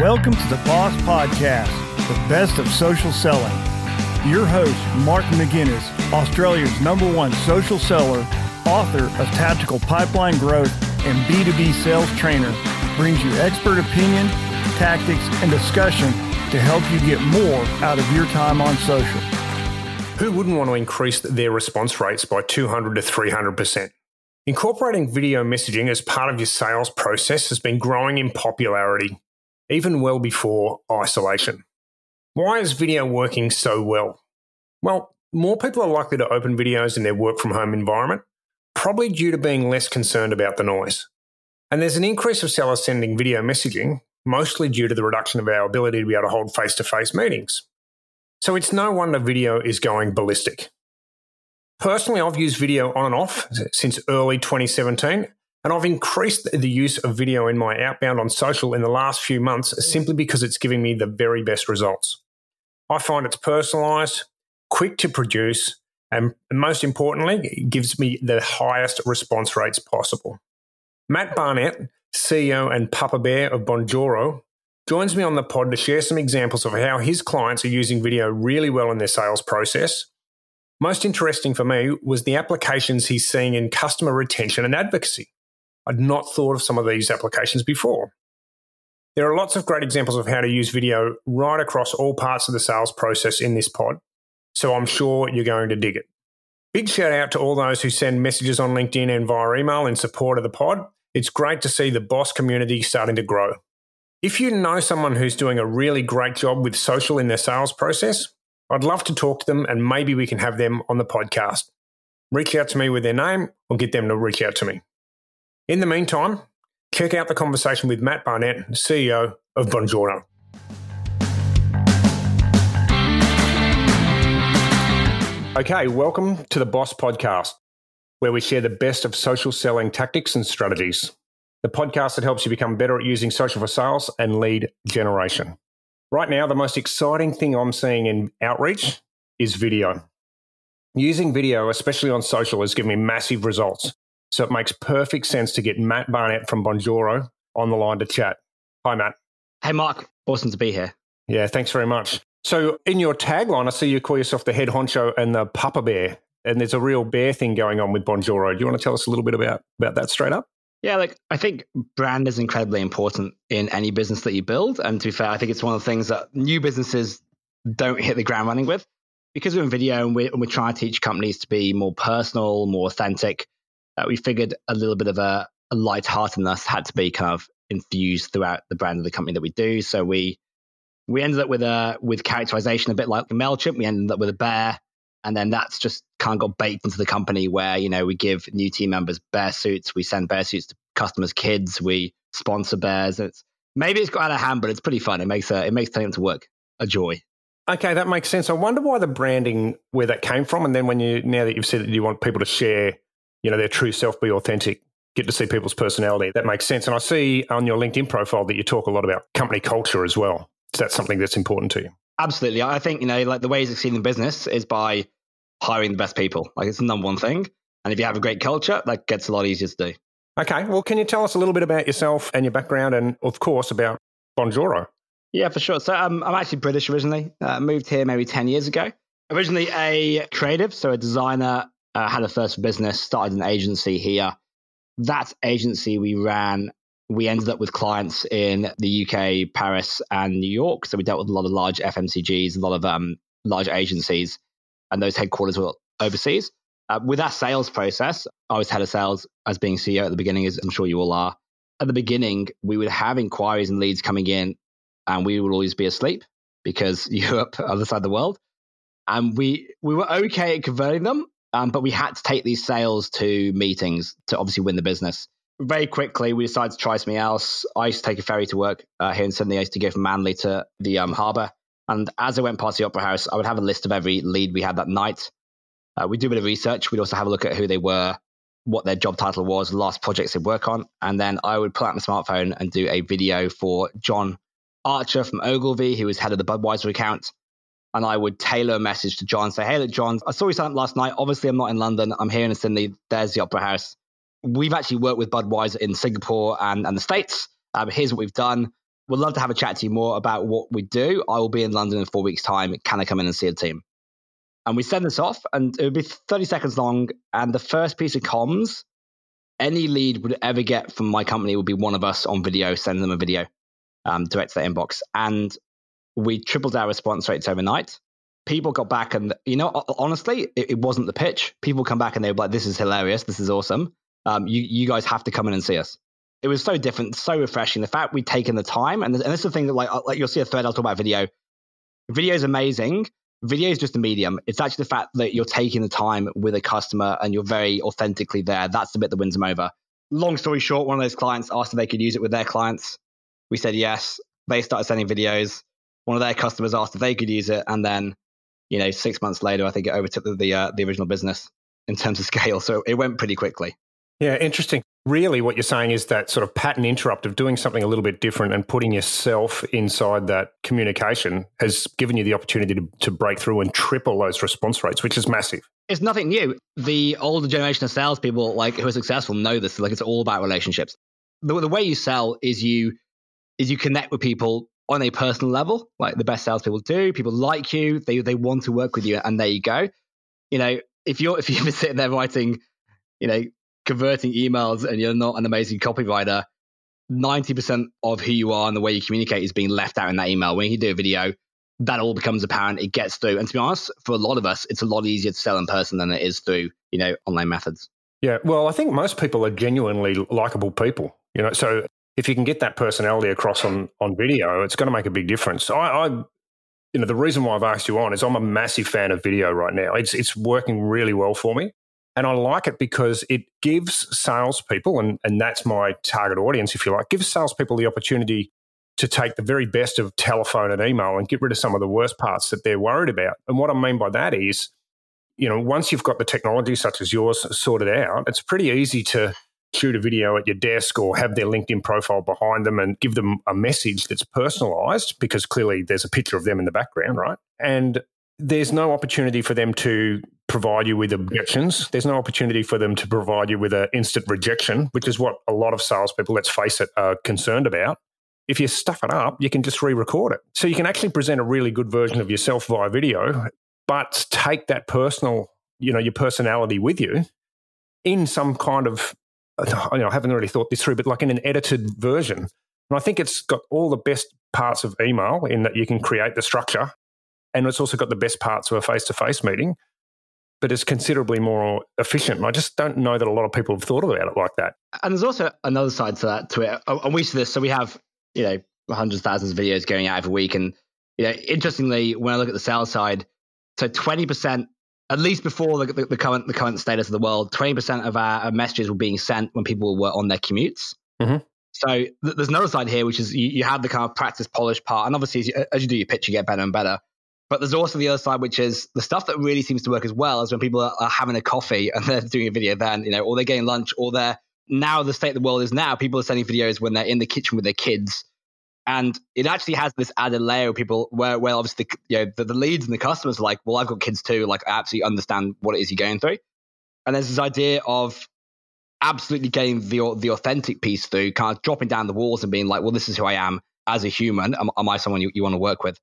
Welcome to the Boss Podcast, the best of social selling. Your host, Mark McGinnis, Australia's number one social seller, author of Tactical Pipeline Growth, and B2B sales trainer, brings you expert opinion, tactics, and discussion to help you get more out of your time on social. Who wouldn't want to increase their response rates by 200 to 300%? Incorporating video messaging as part of your sales process has been growing in popularity, even well before isolation. Why is video working so well? Well, more people are likely to open videos in their work from home environment, probably due to being less concerned about the noise. And there's an increase of sellers sending video messaging, mostly due to the reduction of our ability to be able to hold face to face meetings. So it's no wonder video is going ballistic. Personally, I've used video on and off since early 2017, and I've increased the use of video in my outbound on social in the last few months simply because it's giving me the very best results. I find it's personalized, quick to produce, and most importantly, it gives me the highest response rates possible. Matt Barnett, CEO and Papa Bear of Bonjoro, joins me on the pod to share some examples of how his clients are using video really well in their sales process. Most interesting for me was the applications he's seeing in customer retention and advocacy. I'd not thought of some of these applications before. There are lots of great examples of how to use video right across all parts of the sales process in this pod, so I'm sure you're going to dig it. Big shout out to all those who send messages on LinkedIn and via email in support of the pod. It's great to see the boss community starting to grow. If you know someone who's doing a really great job with social in their sales process, I'd love to talk to them and maybe we can have them on the podcast. Reach out to me with their name or get them to reach out to me. In the meantime, check out the conversation with Matt Barnett, CEO of Bonjoro. Okay, welcome to the Boss Podcast, where we share the best of social selling tactics and strategies the podcast that helps you become better at using social for sales and lead generation. Right now, the most exciting thing I'm seeing in outreach is video. Using video, especially on social, has given me massive results. So it makes perfect sense to get Matt Barnett from Bonjoro on the line to chat. Hi, Matt. Hey, Mark. Awesome to be here. Yeah, thanks very much. So, in your tagline, I see you call yourself the head honcho and the Papa Bear, and there's a real bear thing going on with Bonjoro. Do you want to tell us a little bit about, about that straight up? Yeah, like I think brand is incredibly important in any business that you build. And to be fair, I think it's one of the things that new businesses don't hit the ground running with. Because we're in video and we're, and we're trying to teach companies to be more personal, more authentic, uh, we figured a little bit of a, a lightheartedness had to be kind of infused throughout the brand of the company that we do. So we we ended up with a with characterization a bit like Mailchimp. We ended up with a bear, and then that's just kind of got baked into the company where, you know, we give new team members bear suits. We send bear suits to customers' kids. We sponsor bears. It's maybe it's got out of hand, but it's pretty fun. It makes a, it makes taking to work a joy. Okay, that makes sense. I wonder why the branding, where that came from, and then when you now that you've said that you want people to share, you know, their true self, be authentic, get to see people's personality. That makes sense. And I see on your LinkedIn profile that you talk a lot about company culture as well. Is that something that's important to you? Absolutely. I think, you know, like the way you succeed in business is by hiring the best people. Like it's the number one thing. And if you have a great culture, that gets a lot easier to do. Okay. Well, can you tell us a little bit about yourself and your background and, of course, about Bonjoro? Yeah, for sure. So um, I'm actually British originally. Uh, moved here maybe 10 years ago. Originally a creative, so a designer, uh, had a first business, started an agency here. That agency we ran we ended up with clients in the UK, Paris, and New York. So we dealt with a lot of large FMCGs, a lot of um, large agencies, and those headquarters were overseas. Uh, with our sales process, I was head of sales as being CEO at the beginning, as I'm sure you all are. At the beginning, we would have inquiries and leads coming in, and we would always be asleep because Europe, other side of the world, and we we were okay at converting them, um, but we had to take these sales to meetings to obviously win the business very quickly, we decided to try something else. I used to take a ferry to work uh, here in Sydney. I used to go from Manly to the um, harbour. And as I went past the Opera House, I would have a list of every lead we had that night. Uh, we'd do a bit of research. We'd also have a look at who they were, what their job title was, last projects they'd work on. And then I would pull out my smartphone and do a video for John Archer from Ogilvy, who was head of the Budweiser account. And I would tailor a message to John, say, hey, look, John, I saw you sign up last night. Obviously, I'm not in London. I'm here in Sydney. There's the Opera House we've actually worked with Budweiser in Singapore and, and the States. Um, here's what we've done. We'd love to have a chat to you more about what we do. I will be in London in four weeks' time. Can I come in and see a team? And we send this off, and it would be 30 seconds long. And the first piece of comms any lead would ever get from my company would be one of us on video, sending them a video um, direct to their inbox. And we tripled our response rates overnight. People got back, and you know, honestly, it, it wasn't the pitch. People come back and they were like, "This is hilarious. This is awesome. Um, you you guys have to come in and see us." It was so different, so refreshing. The fact we'd taken the time, and, and this is the thing that like like you'll see a thread. I'll talk about video. Video is amazing. Video is just a medium. It's actually the fact that you're taking the time with a customer and you're very authentically there. That's the bit that wins them over. Long story short, one of those clients asked if they could use it with their clients. We said yes. They started sending videos. One of their customers asked if they could use it, and then, you know, six months later, I think it overtook the the, uh, the original business in terms of scale. So it went pretty quickly. Yeah, interesting. Really, what you're saying is that sort of pattern interrupt of doing something a little bit different and putting yourself inside that communication has given you the opportunity to, to break through and triple those response rates, which is massive. It's nothing new. The older generation of salespeople, like who are successful, know this. Like it's all about relationships. The, the way you sell is you is you connect with people on a personal level, like the best salespeople do. People like you, they they want to work with you, and there you go. You know, if you're if you've been sitting there writing, you know, converting emails and you're not an amazing copywriter, 90% of who you are and the way you communicate is being left out in that email. When you do a video, that all becomes apparent. It gets through. And to be honest, for a lot of us, it's a lot easier to sell in person than it is through, you know, online methods. Yeah. Well, I think most people are genuinely likable people, you know, so if you can get that personality across on, on video, it's going to make a big difference. I, I you know, the reason why I've asked you on is I'm a massive fan of video right now. It's it's working really well for me. And I like it because it gives salespeople, and, and that's my target audience, if you like, gives salespeople the opportunity to take the very best of telephone and email and get rid of some of the worst parts that they're worried about. And what I mean by that is, you know, once you've got the technology such as yours sorted out, it's pretty easy to shoot a video at your desk or have their LinkedIn profile behind them and give them a message that's personalized because clearly there's a picture of them in the background, right? And there's no opportunity for them to provide you with objections. There's no opportunity for them to provide you with an instant rejection, which is what a lot of salespeople, let's face it, are concerned about. If you stuff it up, you can just re record it. So you can actually present a really good version of yourself via video, but take that personal, you know, your personality with you in some kind of, you know, I haven't really thought this through, but like in an edited version. And I think it's got all the best parts of email in that you can create the structure. And it's also got the best parts of a face to face meeting but it's considerably more efficient. I just don't know that a lot of people have thought about it like that. And there's also another side to that to it. And we see this. So we have, you know, hundreds of thousands of videos going out every week. And, you know, interestingly, when I look at the sales side, so 20%, at least before the, the, the current the current status of the world, 20% of our messages were being sent when people were on their commutes. Mm-hmm. So th- there's another side here, which is you, you have the kind of practice polish part. And obviously, as you, as you do your pitch, you get better and better. But there's also the other side, which is the stuff that really seems to work as well is when people are, are having a coffee and they're doing a video then, you know, or they're getting lunch, or they're now the state of the world is now people are sending videos when they're in the kitchen with their kids. And it actually has this added layer of people where, where obviously, the, you know, the, the leads and the customers are like, well, I've got kids too. Like, I absolutely understand what it is you're going through. And there's this idea of absolutely getting the, the authentic piece through, kind of dropping down the walls and being like, well, this is who I am as a human. Am, am I someone you, you want to work with?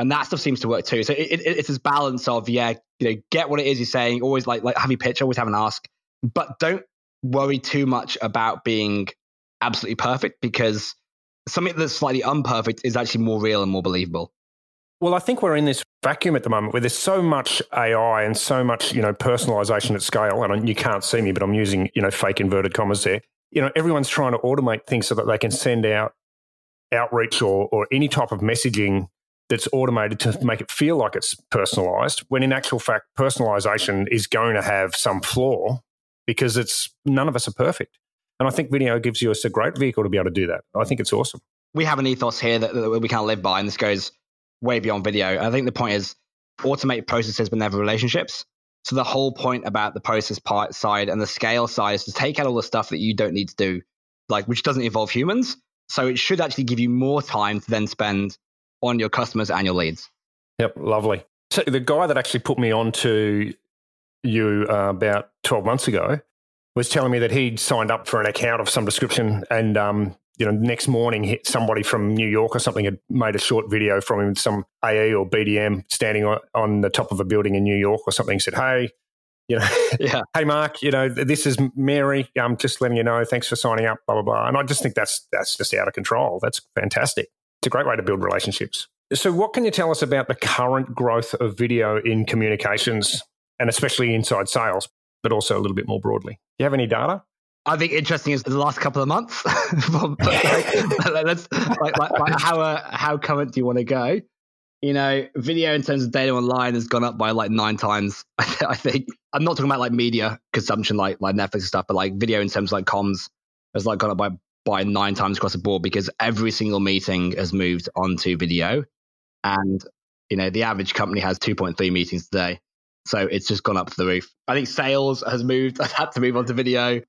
and that stuff seems to work too. So it, it, it's this balance of yeah, you know, get what it is you're saying. Always like like have your pitch, always have an ask, but don't worry too much about being absolutely perfect because something that's slightly unperfect is actually more real and more believable. Well, I think we're in this vacuum at the moment where there's so much AI and so much you know personalization at scale, and you can't see me, but I'm using you know fake inverted commas there. You know, everyone's trying to automate things so that they can send out outreach or, or any type of messaging that's automated to make it feel like it's personalized when in actual fact personalization is going to have some flaw because it's none of us are perfect and i think video gives you a great vehicle to be able to do that. I think it's awesome. We have an ethos here that, that we can't live by and this goes way beyond video. I think the point is automate processes but never relationships. So the whole point about the process part side and the scale side is to take out all the stuff that you don't need to do like which doesn't involve humans. So it should actually give you more time to then spend on your customers' and your leads. Yep, lovely. So the guy that actually put me on to you uh, about 12 months ago was telling me that he'd signed up for an account of some description and um, you know, next morning somebody from New York or something had made a short video from him, some AE or BDM standing on, on the top of a building in New York or something, said, "Hey, you know, yeah. hey Mark, you know, this is Mary. I'm just letting you know. Thanks for signing up. Blah blah blah." And I just think that's that's just out of control. That's fantastic. It's a great way to build relationships. So, what can you tell us about the current growth of video in communications, and especially inside sales, but also a little bit more broadly? You have any data? I think interesting is the last couple of months. like, like, like, like how uh, how current do you want to go? You know, video in terms of data online has gone up by like nine times. I think I'm not talking about like media consumption, like like Netflix and stuff, but like video in terms of like comms has like gone up by by nine times across the board because every single meeting has moved onto video, and you know the average company has 2.3 meetings today. So it's just gone up to the roof. I think sales has moved, I've had to move on to video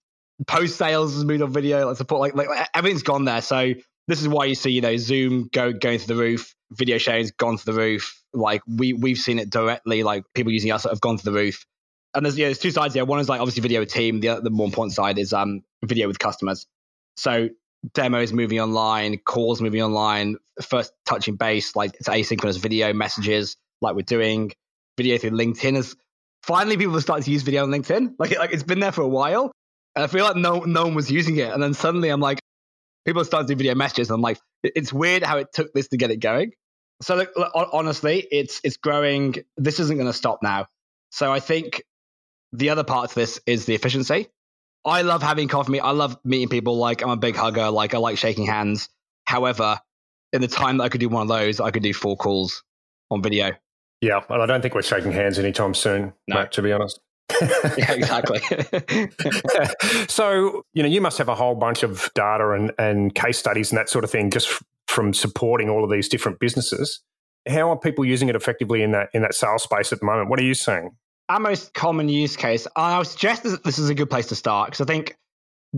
post sales has moved on video, like support, like, like everything's gone there. So this is why you see, you know, Zoom go going to the roof, video sharing's gone to the roof. Like we we've seen it directly, like people using us have gone to the roof. And there's, yeah, there's two sides here. One is like obviously video with team. The the more important side is um video with customers. So demos moving online, calls moving online, first touching base, like it's asynchronous video messages, like we're doing. Video through LinkedIn is finally people are starting to use video on LinkedIn. Like like it's been there for a while, and I feel like no no one was using it. And then suddenly I'm like, people started doing video messages. And I'm like, it's weird how it took this to get it going. So like, honestly, it's it's growing. This isn't going to stop now. So I think the other part of this is the efficiency. I love having coffee. I love meeting people. Like I'm a big hugger. Like I like shaking hands. However, in the time that I could do one of those, I could do four calls on video. Yeah, and I don't think we're shaking hands anytime soon, no. Matt, to be honest. yeah, exactly. so, you know, you must have a whole bunch of data and, and case studies and that sort of thing just f- from supporting all of these different businesses. How are people using it effectively in that in that sales space at the moment? What are you seeing? Our most common use case, I would suggest that this is a good place to start because I think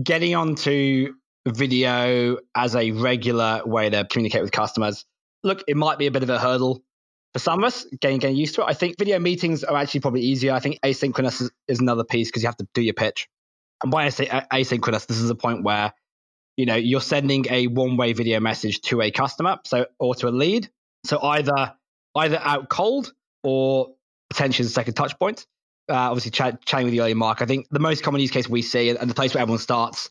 getting onto video as a regular way to communicate with customers, look, it might be a bit of a hurdle for some of us, getting getting used to it. I think video meetings are actually probably easier. I think asynchronous is, is another piece because you have to do your pitch. And why I say asynchronous, this is a point where you know you're sending a one-way video message to a customer, so or to a lead. So either either out cold or potentially as a second touch point. Uh, obviously, ch- chatting with you earlier, Mark. I think the most common use case we see and the place where everyone starts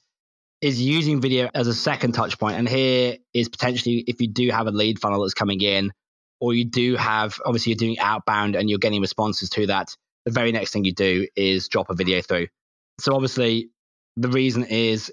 is using video as a second touch point. And here is potentially if you do have a lead funnel that's coming in or you do have obviously you're doing outbound and you're getting responses to that, the very next thing you do is drop a video through. So obviously the reason is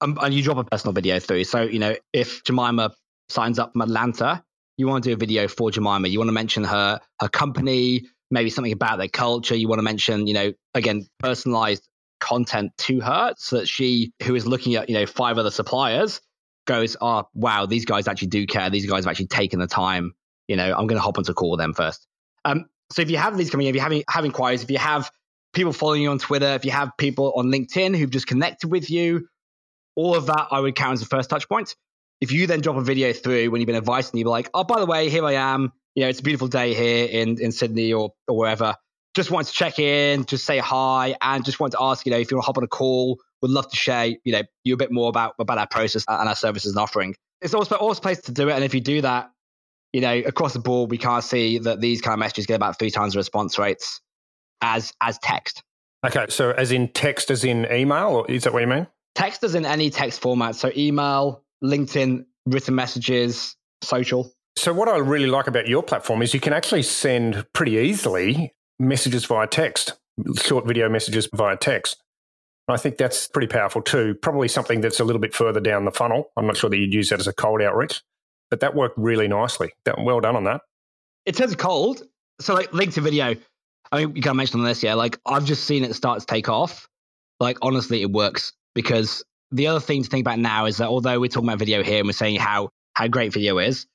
um, and you drop a personal video through. So you know if Jemima signs up from Atlanta, you want to do a video for Jemima. You want to mention her her company, maybe something about their culture. You want to mention you know again personalized content to her so that she who is looking at you know five other suppliers goes oh wow these guys actually do care these guys have actually taken the time you know, I'm going to hop onto a call with them first. Um, so if you have these coming in, if you have, have inquiries, if you have people following you on Twitter, if you have people on LinkedIn who've just connected with you, all of that I would count as a first touch point. If you then drop a video through when you've been advised and you're like, oh, by the way, here I am. You know, it's a beautiful day here in, in Sydney or, or wherever. Just wanted to check in, just say hi, and just want to ask, you know, if you want to hop on a call, would love to share, you know, you a bit more about, about our process and our services and offering. It's also, also a place to do it. And if you do that, you know, across the board, we can't see that these kind of messages get about three times the response rates as as text. Okay, so as in text, as in email, or is that what you mean? Text as in any text format. So email, LinkedIn, written messages, social. So what I really like about your platform is you can actually send pretty easily messages via text, short video messages via text. I think that's pretty powerful too. Probably something that's a little bit further down the funnel. I'm not sure that you'd use that as a cold outreach but that worked really nicely. Well done on that. In terms of cold, so like link to video, I mean, you can mention on this, yeah. Like I've just seen it start to take off. Like honestly, it works because the other thing to think about now is that although we're talking about video here and we're saying how how great video is,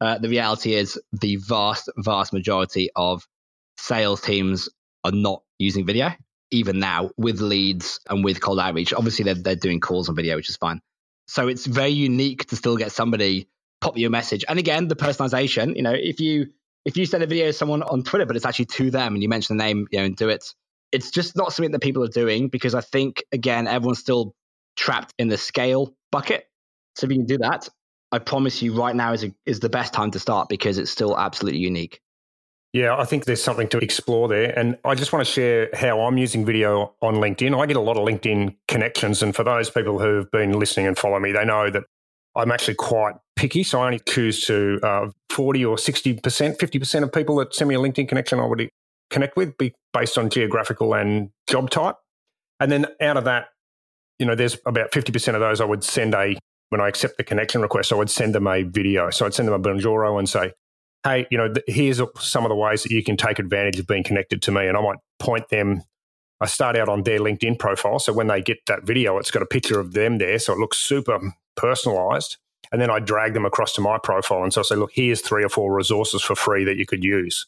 uh, the reality is the vast vast majority of sales teams are not using video even now with leads and with cold outreach. Obviously, they're they're doing calls on video, which is fine. So it's very unique to still get somebody pop you a message. And again, the personalization, you know, if you if you send a video to someone on Twitter, but it's actually to them and you mention the name, you know, and do it, it's just not something that people are doing because I think again, everyone's still trapped in the scale bucket. So if you can do that, I promise you right now is, a, is the best time to start because it's still absolutely unique. Yeah, I think there's something to explore there. And I just want to share how I'm using video on LinkedIn. I get a lot of LinkedIn connections. And for those people who've been listening and follow me, they know that I'm actually quite picky. So I only choose to uh, 40 or 60%, 50% of people that send me a LinkedIn connection, I would connect with be based on geographical and job type. And then out of that, you know, there's about 50% of those I would send a, when I accept the connection request, I would send them a video. So I'd send them a Bonjoro and say, hey, you know, here's some of the ways that you can take advantage of being connected to me. And I might point them. I start out on their LinkedIn profile. So when they get that video, it's got a picture of them there. So it looks super personalized. And then I drag them across to my profile. And so I say, look, here's three or four resources for free that you could use.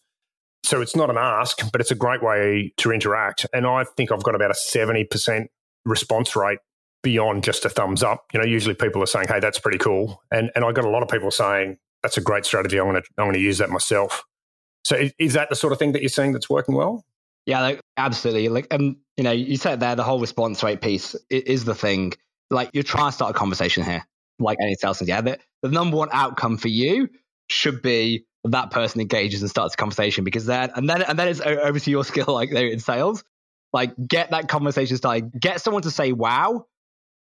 So it's not an ask, but it's a great way to interact. And I think I've got about a 70% response rate beyond just a thumbs up. You know, usually people are saying, hey, that's pretty cool. And, and I got a lot of people saying, that's a great strategy. I'm going to, I'm going to use that myself. So is, is that the sort of thing that you're seeing that's working well? Yeah, like, absolutely. Like, um, you know, you said there, the whole response rate piece is the thing. Like, you're trying to start a conversation here, like anything else. Yeah, the, the number one outcome for you should be that person engages and starts a conversation because then, and then, and then it's over to your skill, like there in sales. Like, get that conversation started. Get someone to say wow,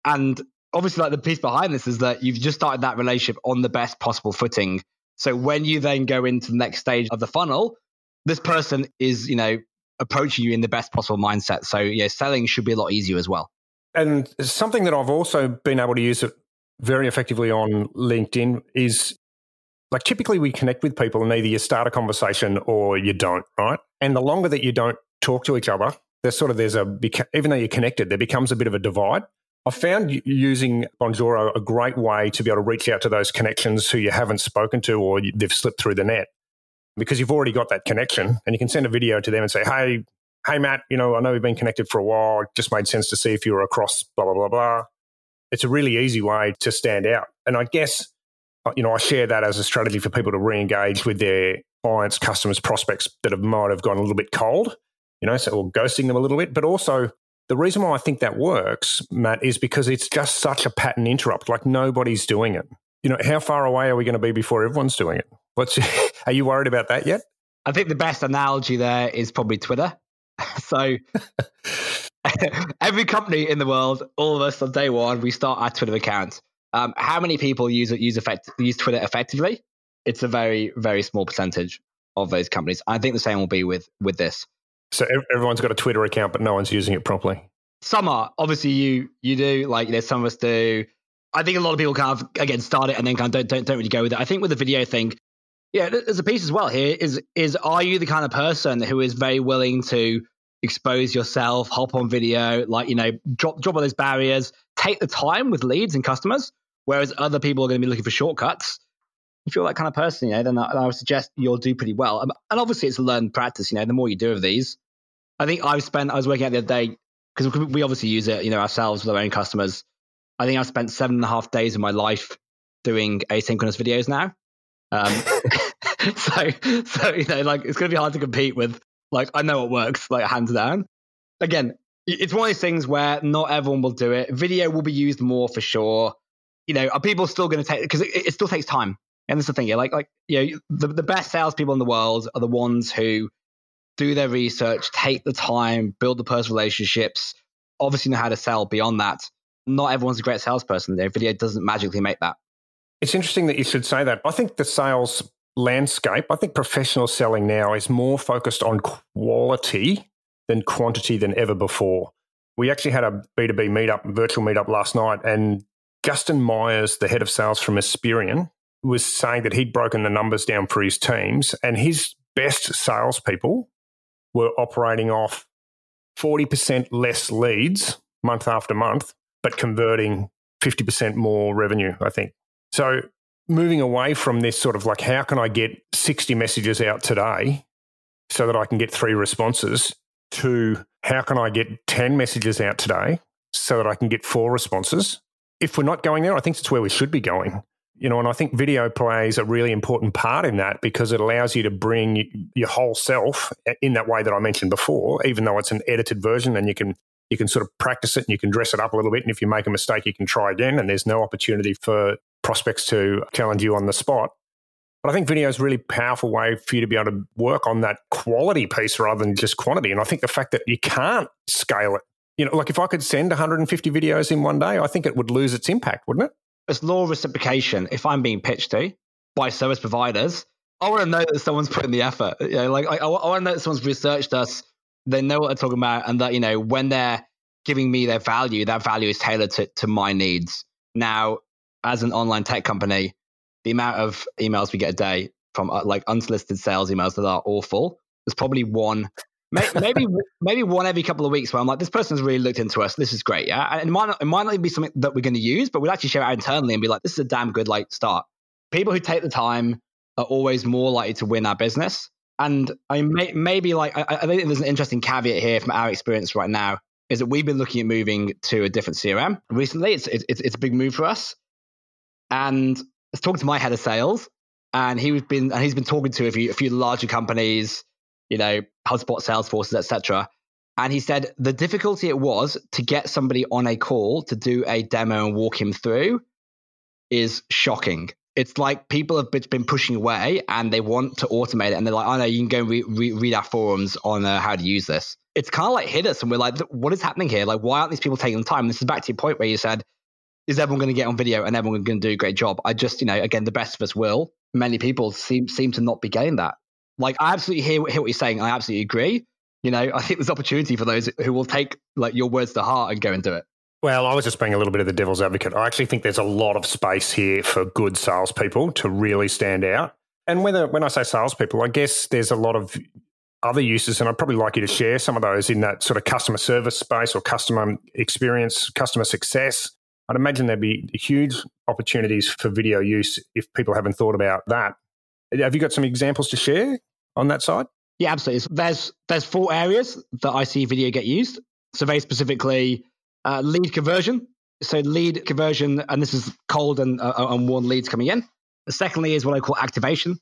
and obviously, like the piece behind this is that you've just started that relationship on the best possible footing. So when you then go into the next stage of the funnel, this person is, you know, approaching you in the best possible mindset. So yeah, selling should be a lot easier as well. And something that I've also been able to use it very effectively on LinkedIn is like typically we connect with people and either you start a conversation or you don't, right? And the longer that you don't talk to each other, there's sort of there's a even though you're connected, there becomes a bit of a divide. I found using Bonjoro a great way to be able to reach out to those connections who you haven't spoken to or they've slipped through the net because you've already got that connection and you can send a video to them and say, hey, hey, Matt, you know, I know we've been connected for a while. It just made sense to see if you were across blah, blah, blah, blah. It's a really easy way to stand out. And I guess, uh, you know, I share that as a strategy for people to re engage with their clients, customers, prospects that have, might have gone a little bit cold, you know, so or ghosting them a little bit, but also the reason why I think that works, Matt, is because it's just such a pattern interrupt. Like nobody's doing it. You know, how far away are we going to be before everyone's doing it? What's, are you worried about that yet? I think the best analogy there is probably Twitter. so every company in the world, all of us on day one, we start our Twitter account. Um, how many people use it, use effect, use Twitter effectively? It's a very, very small percentage of those companies. I think the same will be with with this. So everyone's got a Twitter account, but no one's using it properly. Some are. Obviously, you you do. Like, there's some of us do. I think a lot of people kind of again start it and then kind of don't don't, don't really go with it. I think with the video thing, yeah, there's a piece as well here. Is is are you the kind of person who is very willing to expose yourself, hop on video, like you know, drop drop all those barriers, take the time with leads and customers, whereas other people are going to be looking for shortcuts. If you're that kind of person, you know, then I, I would suggest you'll do pretty well. And obviously, it's a learned practice. You know, the more you do of these, I think I've spent. I was working out the other day because we obviously use it, you know, ourselves with our own customers. I think I've spent seven and a half days of my life doing asynchronous videos now. Um, so, so you know, like it's going to be hard to compete with. Like I know it works, like hands down. Again, it's one of these things where not everyone will do it. Video will be used more for sure. You know, are people still going to take because it, it, still takes time. And that's the thing, yeah. Like, like you know, the the best salespeople in the world are the ones who do their research, take the time, build the personal relationships. Obviously, know how to sell beyond that. Not everyone's a great salesperson. Their video doesn't magically make that. It's interesting that you should say that. I think the sales landscape, I think professional selling now is more focused on quality than quantity than ever before. We actually had a B2B meetup, virtual meetup last night, and Justin Myers, the head of sales from Esperion, was saying that he'd broken the numbers down for his teams, and his best salespeople were operating off 40% less leads month after month, but converting 50% more revenue, I think. So moving away from this sort of like, how can I get 60 messages out today so that I can get three responses to how can I get 10 messages out today so that I can get four responses? If we're not going there, I think it's where we should be going. You know, and I think video plays a really important part in that because it allows you to bring your whole self in that way that I mentioned before, even though it's an edited version and you can You can sort of practice it and you can dress it up a little bit. And if you make a mistake, you can try again. And there's no opportunity for prospects to challenge you on the spot. But I think video is a really powerful way for you to be able to work on that quality piece rather than just quantity. And I think the fact that you can't scale it, you know, like if I could send 150 videos in one day, I think it would lose its impact, wouldn't it? It's law of reciprocation. If I'm being pitched to by service providers, I want to know that someone's put in the effort. You know, like I, I want to know that someone's researched us, they know what they're talking about, and that you know when they're giving me their value, that value is tailored to, to my needs. Now, as an online tech company, the amount of emails we get a day from uh, like unsolicited sales emails that are awful. There's probably one, maybe maybe one every couple of weeks where I'm like, this person's really looked into us. This is great, yeah. And it might not, it might not even be something that we're going to use, but we'll actually share it internally and be like, this is a damn good like start. People who take the time are always more likely to win our business. And I may, maybe like I, I think there's an interesting caveat here from our experience right now is that we've been looking at moving to a different CRM recently. It's it's it's a big move for us, and was talking to my head of sales, and he's been and he's been talking to a few a few larger companies, you know, HubSpot, Salesforces, etc. And he said the difficulty it was to get somebody on a call to do a demo and walk him through is shocking it's like people have been pushing away and they want to automate it and they're like, oh no, you can go and re- re- read our forums on uh, how to use this. It's kind of like hit us and we're like, what is happening here? Like, why aren't these people taking the time? This is back to your point where you said, is everyone going to get on video and everyone going to do a great job? I just, you know, again, the best of us will. Many people seem seem to not be getting that. Like, I absolutely hear, hear what you're saying. I absolutely agree. You know, I think there's opportunity for those who will take like your words to heart and go and do it. Well, I was just being a little bit of the devil's advocate. I actually think there's a lot of space here for good salespeople to really stand out. And whether when I say salespeople, I guess there's a lot of other uses, and I'd probably like you to share some of those in that sort of customer service space or customer experience, customer success. I'd imagine there'd be huge opportunities for video use if people haven't thought about that. Have you got some examples to share on that side? Yeah, absolutely. There's there's four areas that I see video get used. So very specifically, uh, lead conversion. So lead conversion, and this is cold and, uh, leads coming in. Secondly is what I call activation.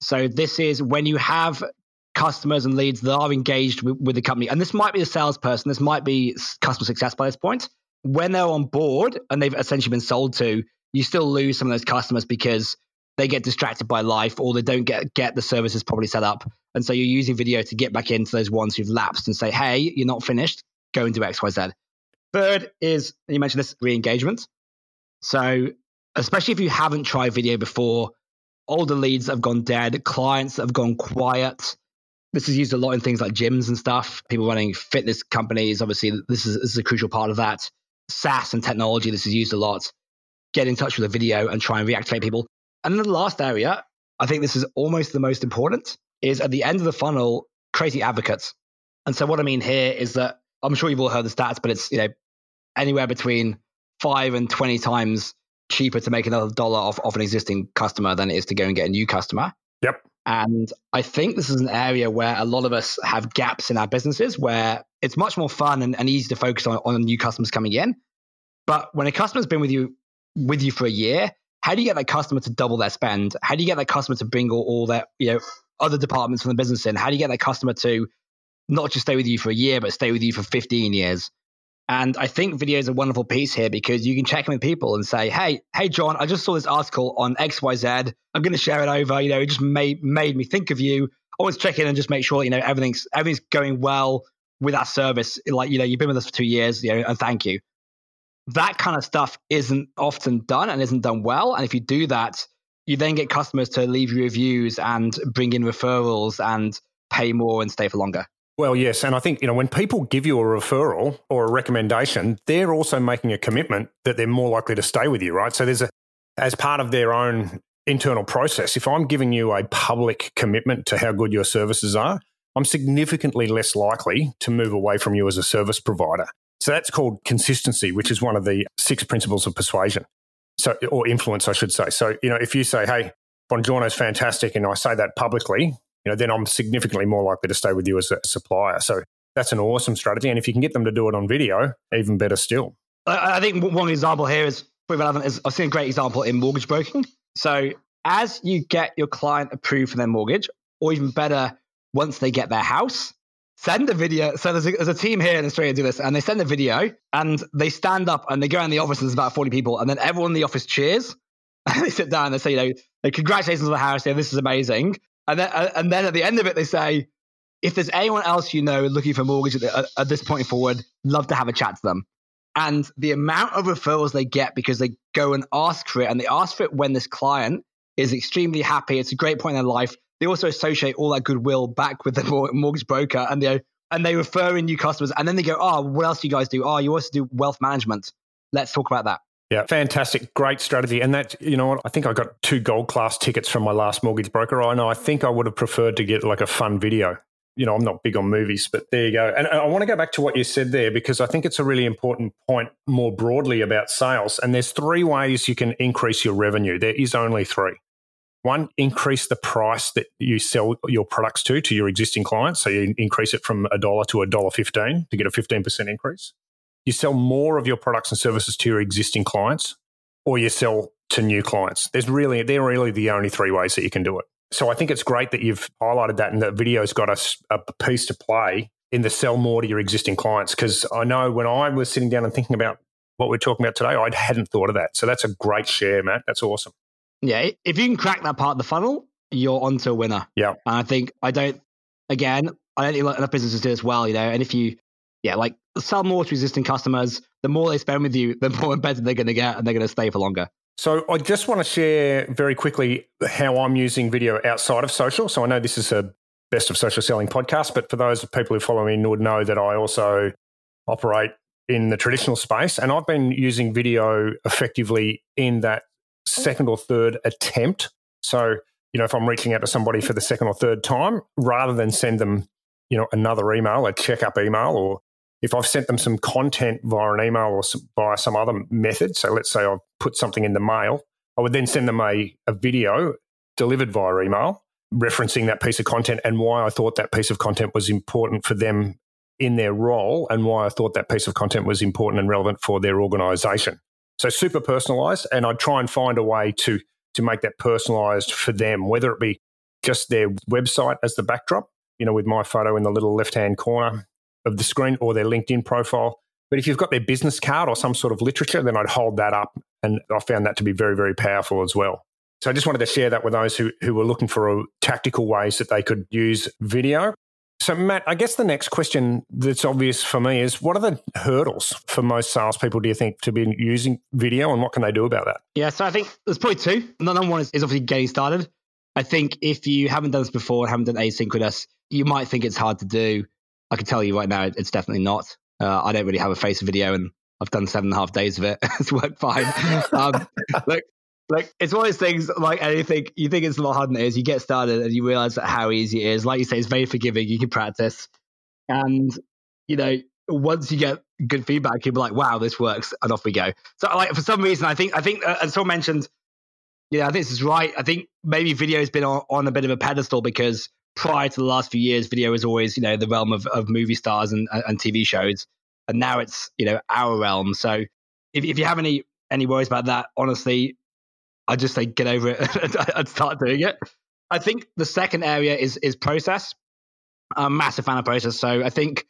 So this is when you have customers and leads that are engaged with, with the company. And this might be a salesperson, this might be customer success by this point. When they're on board and they've essentially been sold to, you still lose some of those customers because they get distracted by life or they don't get get the services properly set up. And so you're using video to get back into those ones who've lapsed and say, hey, you're not finished, go and do X, Y, Z. Third is, you mentioned this, re engagement. So, especially if you haven't tried video before, older leads have gone dead, clients have gone quiet. This is used a lot in things like gyms and stuff. People running fitness companies, obviously, this is, this is a crucial part of that. SaaS and technology, this is used a lot. Get in touch with a video and try and reactivate people. And then the last area, I think this is almost the most important, is at the end of the funnel, creating advocates. And so what I mean here is that I'm sure you've all heard the stats, but it's you know anywhere between five and 20 times cheaper to make another dollar off, off an existing customer than it is to go and get a new customer. Yep. And I think this is an area where a lot of us have gaps in our businesses where it's much more fun and, and easy to focus on, on new customers coming in. But when a customer's been with you with you for a year, how do you get that customer to double their spend? How do you get that customer to bring all, all their, you know, other departments from the business in? How do you get that customer to not just stay with you for a year, but stay with you for 15 years? And I think video is a wonderful piece here because you can check in with people and say, "Hey, hey, John, I just saw this article on X, Y, Z. I'm going to share it over. You know, it just made made me think of you. Always check in and just make sure you know everything's everything's going well with our service. Like you know, you've been with us for two years, you know, and thank you. That kind of stuff isn't often done and isn't done well. And if you do that, you then get customers to leave reviews and bring in referrals and pay more and stay for longer. Well, yes. And I think, you know, when people give you a referral or a recommendation, they're also making a commitment that they're more likely to stay with you, right? So there's a, as part of their own internal process, if I'm giving you a public commitment to how good your services are, I'm significantly less likely to move away from you as a service provider. So that's called consistency, which is one of the six principles of persuasion. So, or influence, I should say. So, you know, if you say, hey, Bonjoro is fantastic, and I say that publicly, you know, then I'm significantly more likely to stay with you as a supplier. So that's an awesome strategy. And if you can get them to do it on video, even better still. I think one example here is pretty relevant. Is I've seen a great example in mortgage broking. So as you get your client approved for their mortgage, or even better, once they get their house, send a video. So there's a, there's a team here in Australia do this, and they send a video and they stand up and they go in the office. There's about 40 people, and then everyone in the office cheers. And they sit down and they say, you know, congratulations on the house. Yeah, this is amazing. And then, uh, and then at the end of it, they say, if there's anyone else you know looking for a mortgage at, the, at this point forward, love to have a chat to them. And the amount of referrals they get because they go and ask for it, and they ask for it when this client is extremely happy. It's a great point in their life. They also associate all that goodwill back with the mortgage broker, and they and they refer in new customers, and then they go, "Oh, what else do you guys do? Oh, you also do wealth management. Let's talk about that." Yeah, fantastic. Great strategy. And that, you know what, I think I got two gold class tickets from my last mortgage broker. I know I think I would have preferred to get like a fun video. You know, I'm not big on movies, but there you go. And I want to go back to what you said there because I think it's a really important point more broadly about sales. And there's three ways you can increase your revenue. There is only three. One, increase the price that you sell your products to to your existing clients. So you increase it from a dollar to a dollar fifteen to get a fifteen percent increase. You sell more of your products and services to your existing clients, or you sell to new clients. There's really they're really the only three ways that you can do it. So I think it's great that you've highlighted that, and that video's got a, a piece to play in the sell more to your existing clients. Because I know when I was sitting down and thinking about what we're talking about today, I hadn't thought of that. So that's a great share, Matt. That's awesome. Yeah, if you can crack that part of the funnel, you're onto a winner. Yeah. And I think I don't again, I don't think enough businesses do this well, you know. And if you yeah, like sell more to existing customers, the more they spend with you, the more embedded they're gonna get and they're gonna stay for longer. So I just want to share very quickly how I'm using video outside of social. So I know this is a best of social selling podcast, but for those people who follow me would know that I also operate in the traditional space and I've been using video effectively in that second or third attempt. So, you know, if I'm reaching out to somebody for the second or third time, rather than send them, you know, another email, a checkup email, or if I've sent them some content via an email or via some other method, so let's say I've put something in the mail, I would then send them a, a video delivered via email referencing that piece of content and why I thought that piece of content was important for them in their role and why I thought that piece of content was important and relevant for their organization. So super personalized, and I'd try and find a way to to make that personalized for them, whether it be just their website as the backdrop, you know, with my photo in the little left hand corner of the screen, or their LinkedIn profile. But if you've got their business card or some sort of literature, then I'd hold that up, and I found that to be very very powerful as well. So I just wanted to share that with those who, who were looking for a, tactical ways that they could use video. So, Matt, I guess the next question that's obvious for me is what are the hurdles for most salespeople, do you think, to be using video and what can they do about that? Yeah, so I think there's probably two. Number one is, is obviously getting started. I think if you haven't done this before, haven't done asynchronous, you might think it's hard to do. I can tell you right now, it's definitely not. Uh, I don't really have a face video and I've done seven and a half days of it. it's worked fine. um, look, like it's one of those things like anything you think it's a lot harder than it is you get started and you realize that how easy it is like you say it's very forgiving you can practice and you know once you get good feedback you'll be like wow this works and off we go so like for some reason i think i think uh, as someone mentioned yeah i think this is right i think maybe video has been on, on, a bit of a pedestal because prior to the last few years video was always you know the realm of, of movie stars and, and tv shows and now it's you know our realm so if, if you have any any worries about that honestly I just say get over it and start doing it. I think the second area is is process. I'm a massive fan of process. So I think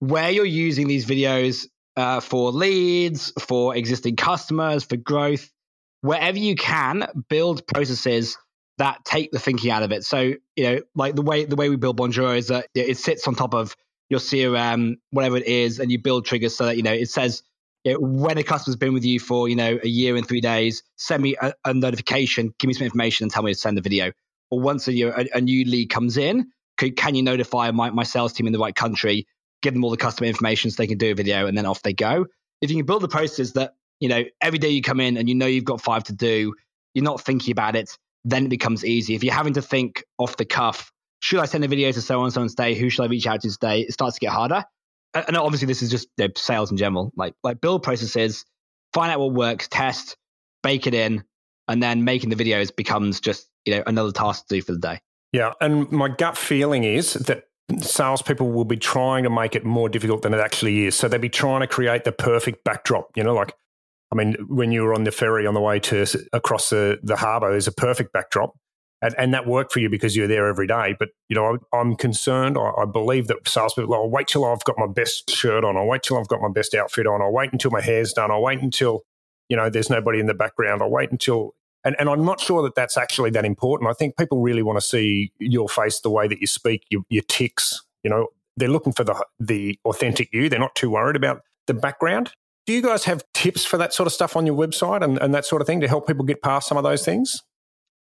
where you're using these videos uh, for leads, for existing customers, for growth, wherever you can, build processes that take the thinking out of it. So you know, like the way the way we build Bonjoro is that it sits on top of your CRM, whatever it is, and you build triggers so that you know it says you know, when a customer's been with you for you know a year and three days, send me a, a notification, give me some information, and tell me to send the video. Or once a year, a, a new lead comes in, can, can you notify my, my sales team in the right country, give them all the customer information so they can do a video, and then off they go. If you can build the process that you know every day you come in and you know you've got five to do, you're not thinking about it, then it becomes easy. If you're having to think off the cuff, should I send a video to so and so today? Who should I reach out to today? It starts to get harder and obviously this is just sales in general. Like like build processes, find out what works, test, bake it in, and then making the videos becomes just you know another task to do for the day. Yeah, and my gut feeling is that salespeople will be trying to make it more difficult than it actually is. So they'll be trying to create the perfect backdrop. You know, like I mean, when you were on the ferry on the way to across the the harbour, there's a perfect backdrop. and, and, that worked for you because you're there every day. But you know, I, am concerned. I, I, believe that salespeople, I'll wait till I've got my best shirt on. I'll wait till I've got my best outfit on. I'll wait until my hair's done. I'll wait until you know there's nobody in the background. I'll wait until. And, and I'm not sure that that's actually that important. I think people really want to see your face, the way that you speak, your, your ticks. You know, they're looking for the the authentic you. They're not too worried about the background. Do you guys have tips for that sort of stuff on your website and, and that sort of thing to help people get past some of those things?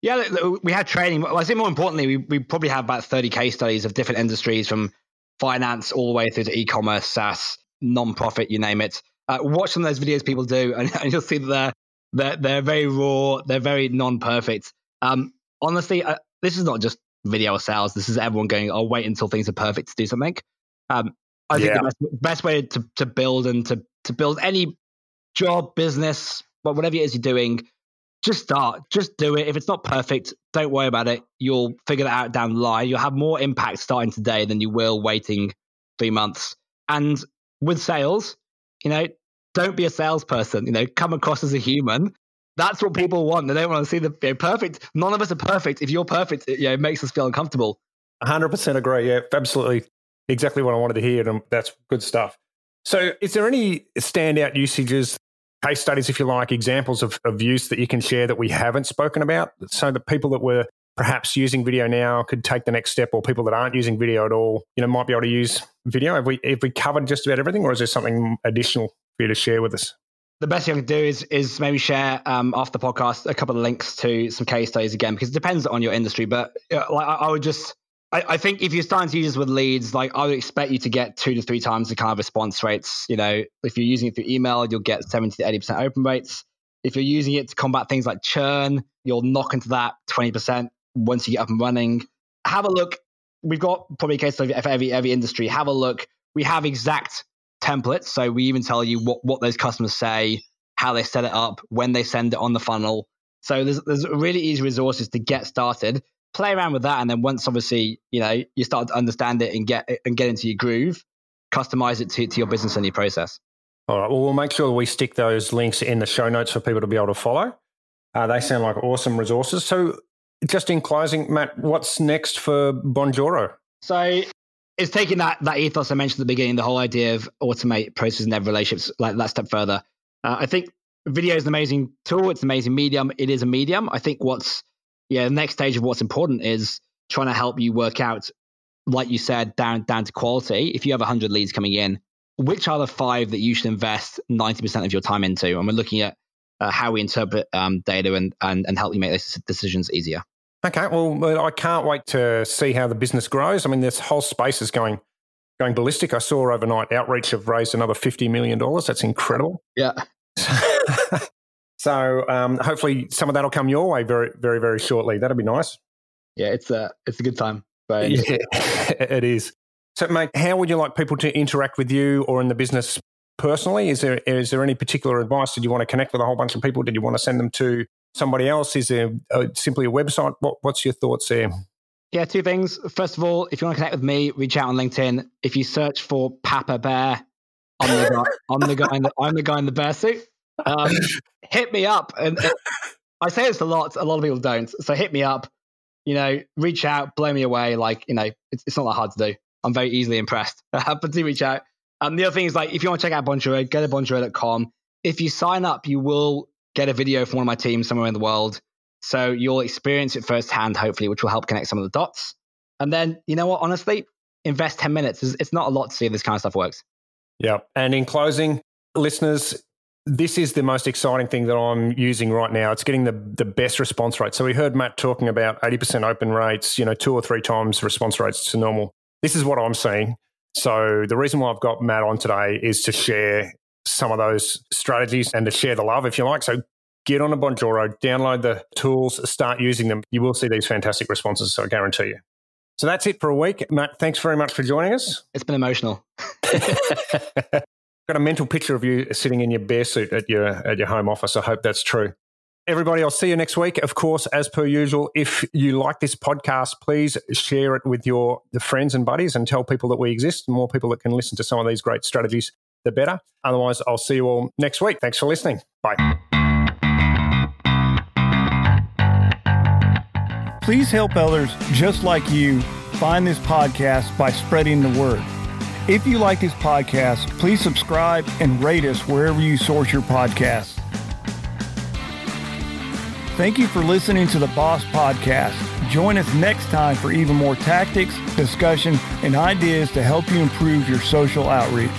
Yeah, we have training. I think more importantly, we, we probably have about 30 case studies of different industries from finance all the way through to e-commerce, SaaS, non-profit, you name it. Uh, watch some of those videos people do, and, and you'll see that they're, they're, they're very raw, they're very non-perfect. Um, honestly, uh, this is not just video sales. This is everyone going, I'll wait until things are perfect to do something. Um, I think yeah. the best, best, way to, to build and to, to build any job, business, whatever it is you're doing, just start. Just do it. If it's not perfect, don't worry about it. You'll figure that out down the line. You'll have more impact starting today than you will waiting three months. And with sales, you know, don't be a salesperson. You know, come across as a human. That's what people want. They don't want to see the you know, perfect. None of us are perfect. If you're perfect, it, you know, it makes us feel uncomfortable. 100% agree. Yeah, absolutely exactly what I wanted to hear, and that's good stuff. So, is there any standout usages, case studies, if you like, examples of, of use that you can share that we haven't spoken about, so that people that were perhaps using video now could take the next step, or people that aren't using video at all, you know, might be able to use video? Have we have we covered just about everything, or is there something additional for you to share with us? The best thing I can do is is maybe share um, after the podcast a couple of links to some case studies again because it depends on your industry. But uh, like I, I would just I, I, think if you're starting to use this with leads, like I would expect you to get two to three times the kind of response rates. You know, if you're using it through email, you'll get 70 to 80% open rates. If you're using it to combat things like churn, you'll knock into that 20% once you get up and running. Have a look. We've got probably a case for every, every industry. Have a look. We have exact templates. So we even tell you what, what those customers say, how they set it up, when they send it on the funnel. So there's, there's really easy resources to get started play around with that, and then once obviously you know you start to understand it and get and get into your groove, customize it to, to your business and your process. All right. Well, we'll make sure we stick those links in the show notes for people to be able to follow. Uh, they sound like awesome resources. So, just in closing, Matt, what's next for Bonjoro? So, it's taking that that ethos I mentioned at the beginning, the whole idea of automate processes and relationships, like that step further. Uh, I think video is an amazing tool. It's an amazing medium. It is a medium. I think what's yeah, the next stage of what's important is trying to help you work out, like you said, down down to quality. If you have 100 leads coming in, which are the five that you should invest 90% of your time into? And we're looking at uh, how we interpret um, data and, and, and help you make those decisions easier. Okay, well, I can't wait to see how the business grows. I mean, this whole space is going going ballistic. I saw overnight Outreach have raised another $50 million. That's incredible. Yeah. So um, hopefully some of that'll come your way very, very, very shortly. That'll be nice. Yeah, it's a it's a good time. But yeah, it is. So, mate, how would you like people to interact with you or in the business personally? Is there is there any particular advice? Did you want to connect with a whole bunch of people? Did you want to send them to somebody else? Is there a, simply a website? What, what's your thoughts there? Yeah, two things. First of all, if you want to connect with me, reach out on LinkedIn. If you search for Papa Bear, I'm the guy. I'm the guy in the I'm the guy in the bear suit. Um, hit me up. And uh, I say this a lot. A lot of people don't. So hit me up. You know, reach out, blow me away. Like you know, it's, it's not that hard to do. I'm very easily impressed. but do reach out. Um, the other thing is like if you want to check out Bonjoro, go to bonjoro.com. If you sign up, you will get a video from one of my teams somewhere in the world. So you'll experience it firsthand, hopefully, which will help connect some of the dots. And then, you know what? Honestly, invest 10 minutes. It's not a lot to see if this kind of stuff works. Yeah. And in closing, listeners, this is the most exciting thing that I'm using right now. It's getting the, the best response rate. So we heard Matt talking about 80% open rates, you know, two or three times response rates to normal. This is what I'm seeing. So the reason why I've got Matt on today is to share some of those strategies and to share the love, if you like. So get on a Bonjoro, download the tools, start using them. You will see these fantastic responses, so I guarantee you. So that's it for a week. Matt, thanks very much for joining us. It's been emotional. got a mental picture of you sitting in your bear suit at your at your home office. I hope that's true. Everybody, I'll see you next week. Of course, as per usual, if you like this podcast, please share it with your friends and buddies and tell people that we exist. The more people that can listen to some of these great strategies, the better. Otherwise, I'll see you all next week. Thanks for listening. Bye. Please help others just like you find this podcast by spreading the word. If you like this podcast, please subscribe and rate us wherever you source your podcasts. Thank you for listening to the Boss Podcast. Join us next time for even more tactics, discussion, and ideas to help you improve your social outreach.